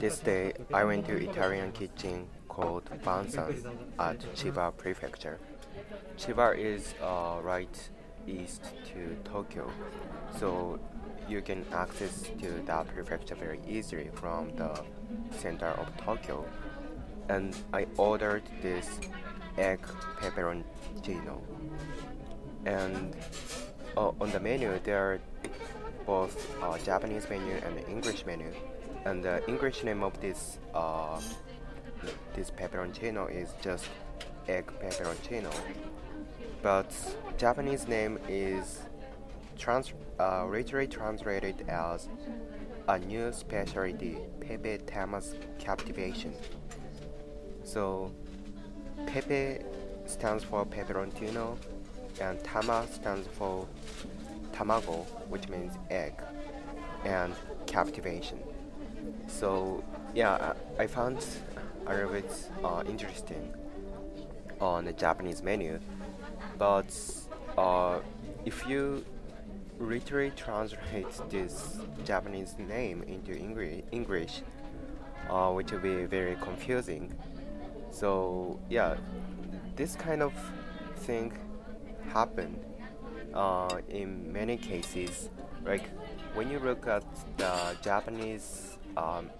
This day, I went to Italian kitchen called Bansan at Chiba Prefecture. Chiba is uh, right east to Tokyo, so you can access to that prefecture very easily from the center of Tokyo. And I ordered this egg peperoncino. And uh, on the menu, there are both uh, Japanese menu and English menu. And the English name of this uh, this peperoncino is just egg peperoncino. But Japanese name is trans uh, literally translated as a new specialty, Pepe Tama's captivation. So Pepe stands for peperoncino, and Tama stands for tamago, which means egg, and captivation. So yeah, I found a little uh, interesting on the Japanese menu, but uh, if you literally translate this Japanese name into English, English uh, which will be very confusing. So yeah, this kind of thing happened uh, in many cases. Like when you look at the Japanese, um,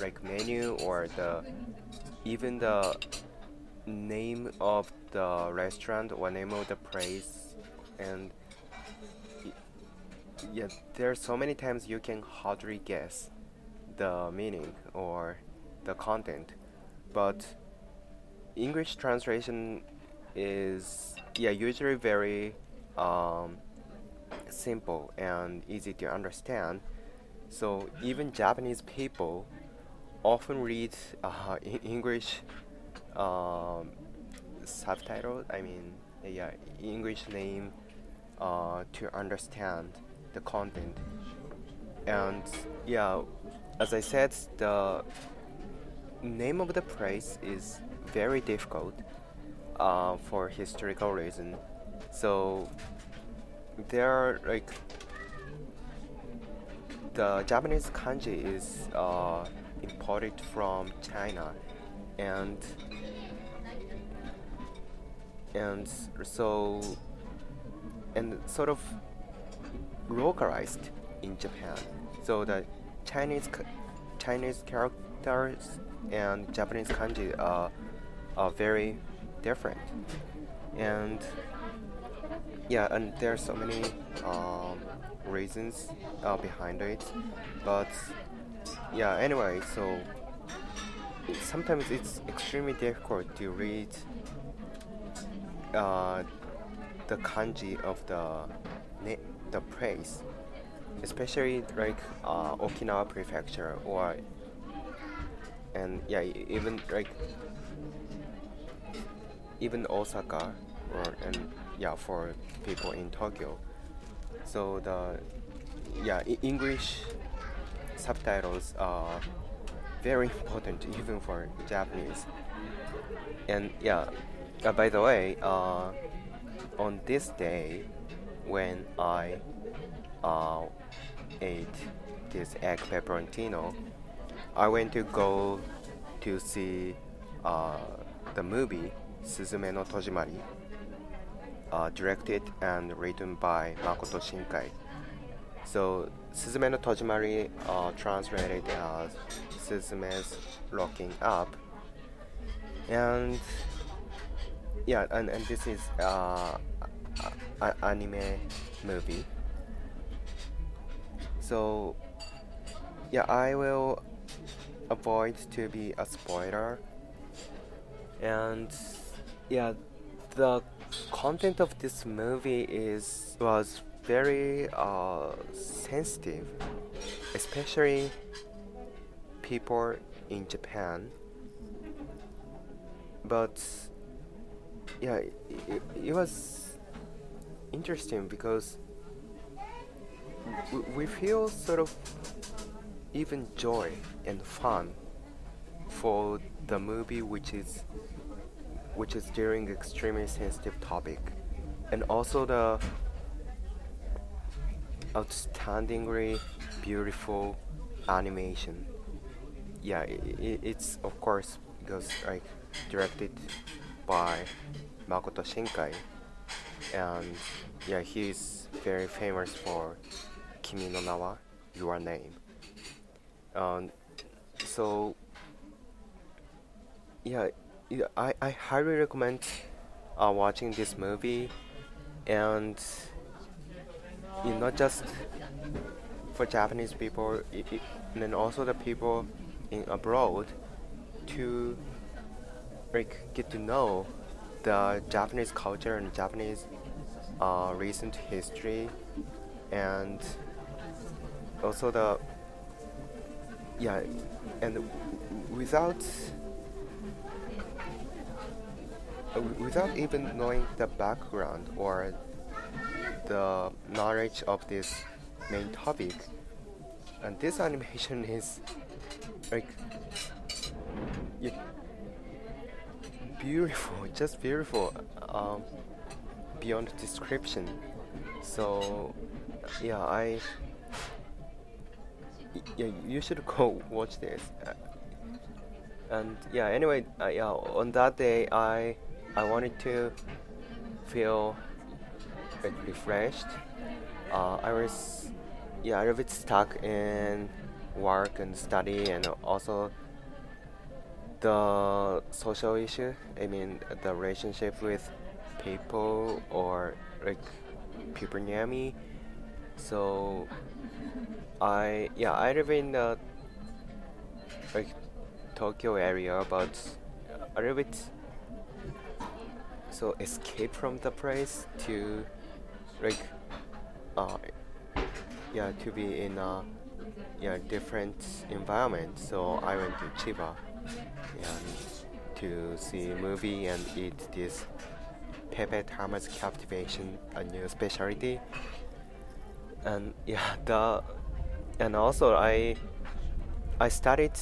like menu or the even the name of the restaurant or name of the place and yeah there are so many times you can hardly guess the meaning or the content but english translation is yeah usually very um, simple and easy to understand so even japanese people often read uh, english um, subtitle i mean yeah english name uh, to understand the content. And yeah as i said the name of the place is very difficult uh, for historical reason. So there are like the japanese kanji is uh, imported from china and and so and sort of localized in Japan. So the Chinese Chinese characters and Japanese kanji are, are very different, and yeah, and there are so many um, reasons uh, behind it, but yeah. Anyway, so sometimes it's extremely difficult to read uh, the kanji of the the place, especially like uh, Okinawa prefecture or and yeah even like even Osaka or and yeah for people in Tokyo. So the yeah English subtitles are very important even for Japanese. And yeah, uh, by the way, uh, on this day, when I uh, ate this egg peperoncino, I went to go to see uh, the movie Suzume no Tojimari, uh, directed and written by Makoto Shinkai. So Suzume no Tojimari uh, translated as Suzume's Locking Up, and yeah, and, and this is uh, an anime movie. So yeah, I will avoid to be a spoiler. And yeah, the content of this movie is was very uh, sensitive, especially people in Japan. But yeah, it, it was interesting because we, we feel sort of even joy and fun for the movie which is which is dealing extremely sensitive topic and also the outstandingly beautiful animation. Yeah, it, it's of course because like directed by Makoto Shinkai, and yeah, he's very famous for Kimi no Na wa, Your Name. Um, so yeah, I, I highly recommend uh, watching this movie, and you know, not just for Japanese people, it, it, and also the people in abroad to like get to know the Japanese culture and Japanese uh, recent history, and also the yeah, and without without even knowing the background or the knowledge of this main topic, and this animation is like yeah, beautiful, just beautiful, um, beyond description. So yeah, I yeah, you should go watch this. Uh, and yeah, anyway, uh, yeah, on that day, I I wanted to feel like refreshed. Uh, I was yeah a little bit stuck in work and study and also the social issue. I mean the relationship with people or like people near me. So I yeah I live in the like Tokyo area, but a little bit so escape from the place to like uh yeah to be in a yeah different environment. So i went to chiba and to see a movie and eat this pepe Tama's captivation a new specialty. And yeah the and also i i started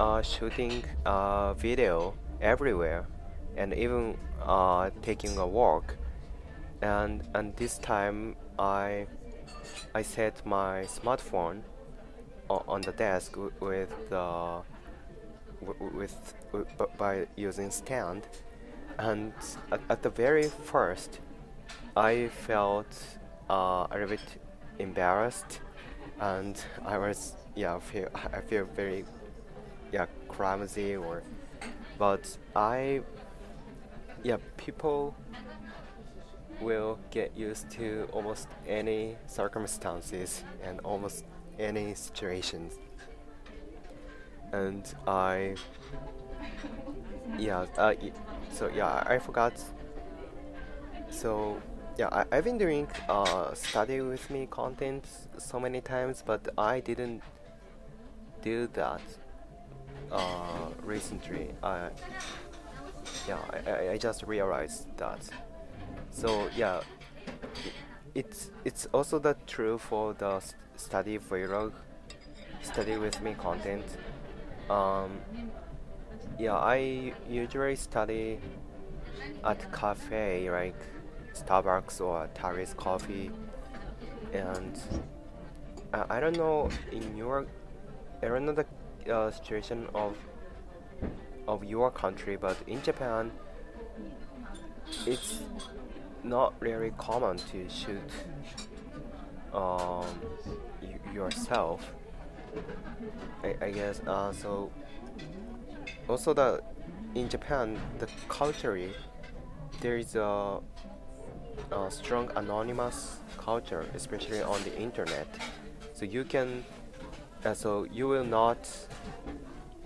uh, shooting a video everywhere and even uh, taking a walk. And and this time I I set my smartphone on the desk with the with, with by using stand, and at, at the very first, I felt uh, a little bit embarrassed, and I was yeah feel I feel very yeah clumsy or, but I yeah, people will get used to almost any circumstances and almost any situations. And I, yeah, uh, so yeah, I forgot. So yeah, I, I've been doing uh, study with me content so many times, but I didn't do that uh, recently. I yeah, I, I just realized that. So yeah, it's it's also the true for the study vlog, study with me content. Um, yeah, I usually study at cafe like Starbucks or Tully's Coffee, and uh, I don't know in your I don't know the uh, situation of of your country, but in Japan, it's not really common to shoot um, yourself. I, I guess uh, so. Also, the in Japan, the culture there is a, a strong anonymous culture, especially on the internet. So you can, uh, so you will not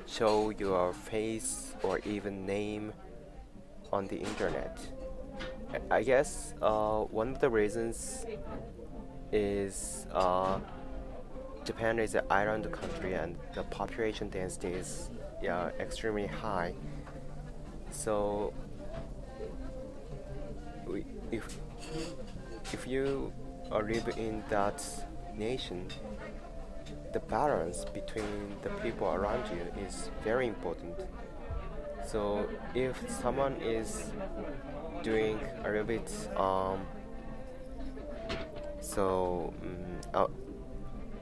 show your face or even name on the internet. I guess uh, one of the reasons is uh, Japan is an island country and the population density is yeah, extremely high. So we, if if you live in that nation, the balance between the people around you is very important. So if someone is doing a little bit um, so um, uh,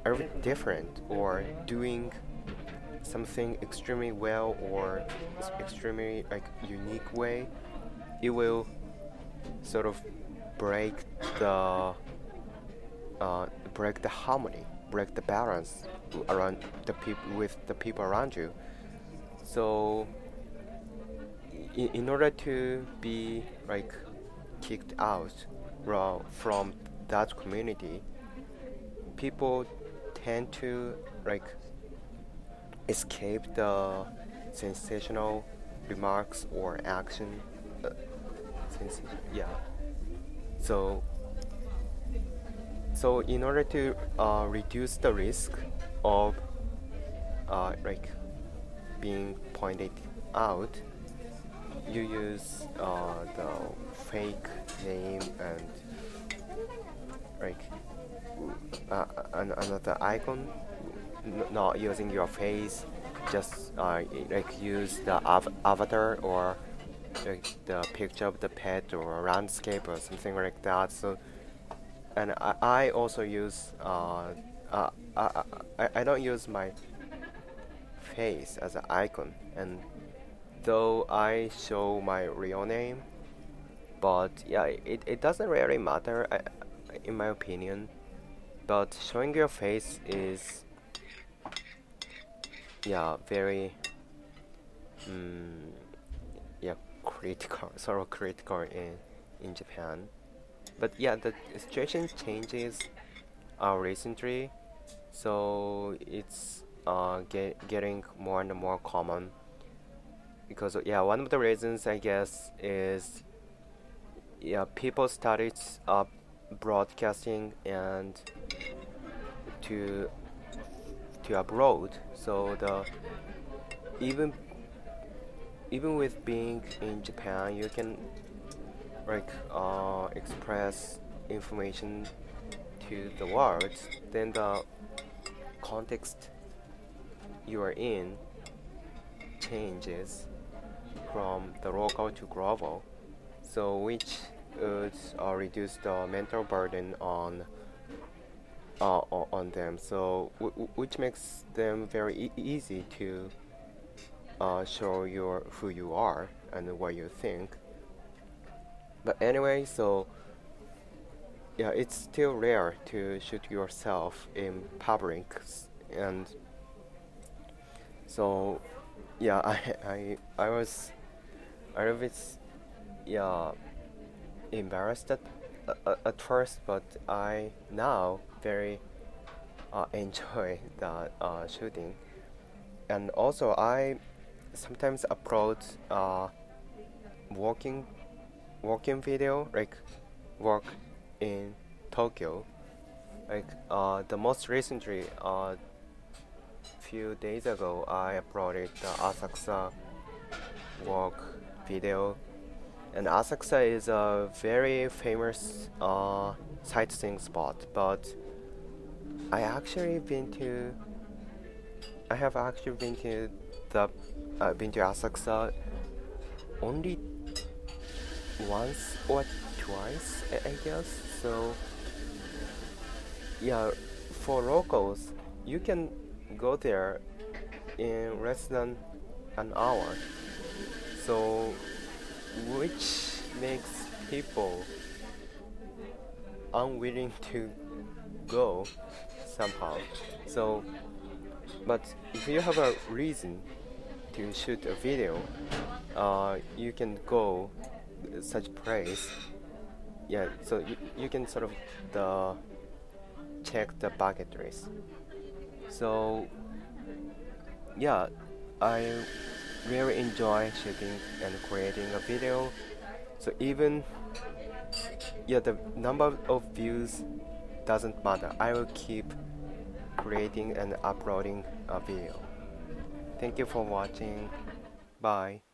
are different or doing something extremely well or extremely like unique way, it will sort of break the uh, break the harmony, break the balance around the people with the people around you. So, in, in order to be like kicked out from that community, people tend to like escape the sensational remarks or action. Uh, yeah. So so in order to uh, reduce the risk of uh, like being pointed out, you use uh, the fake name and like uh, another icon, not using your face, just uh, like use the av avatar or like the picture of the pet or landscape or something like that. So and I, I also use uh, uh, I, I, I don't use my face as an icon. And though I show my real name but yeah it, it doesn't really matter I, in my opinion. But showing your face is yeah very um, yeah critical sort of critical in in Japan but yeah, the situation changes uh, recently, so it's uh, get, getting more and more common. Because yeah, one of the reasons I guess is yeah, people started uh, broadcasting and to to abroad. So the even even with being in Japan, you can like uh, express information to the world, then the context you are in changes from the local to global. So which would uh, reduce the mental burden on uh, on them. So which makes them very e easy to uh, show your who you are and what you think but anyway, so yeah, it's still rare to shoot yourself in public, and so yeah, I I I was a little bit yeah embarrassed at, uh, at first, but I now very uh, enjoy the uh, shooting, and also I sometimes upload uh, walking video like walk in Tokyo. Like uh, the most recently, uh, few days ago, I uploaded the Asakusa walk video, and Asakusa is a very famous uh, sightseeing spot. But I actually been to, I have actually been to the, uh, been to Asakusa only once or twice, I, guess. So, yeah, for locals, you can go there in less than an hour. So, which makes people unwilling to go somehow. So, but if you have a reason to shoot a video, uh, you can go such praise. Yeah so you, you can sort of the check the bucket list. So yeah i really enjoy shooting and creating a video. So even yeah the number of views doesn't matter. I will keep creating and uploading a video. Thank you for watching. Bye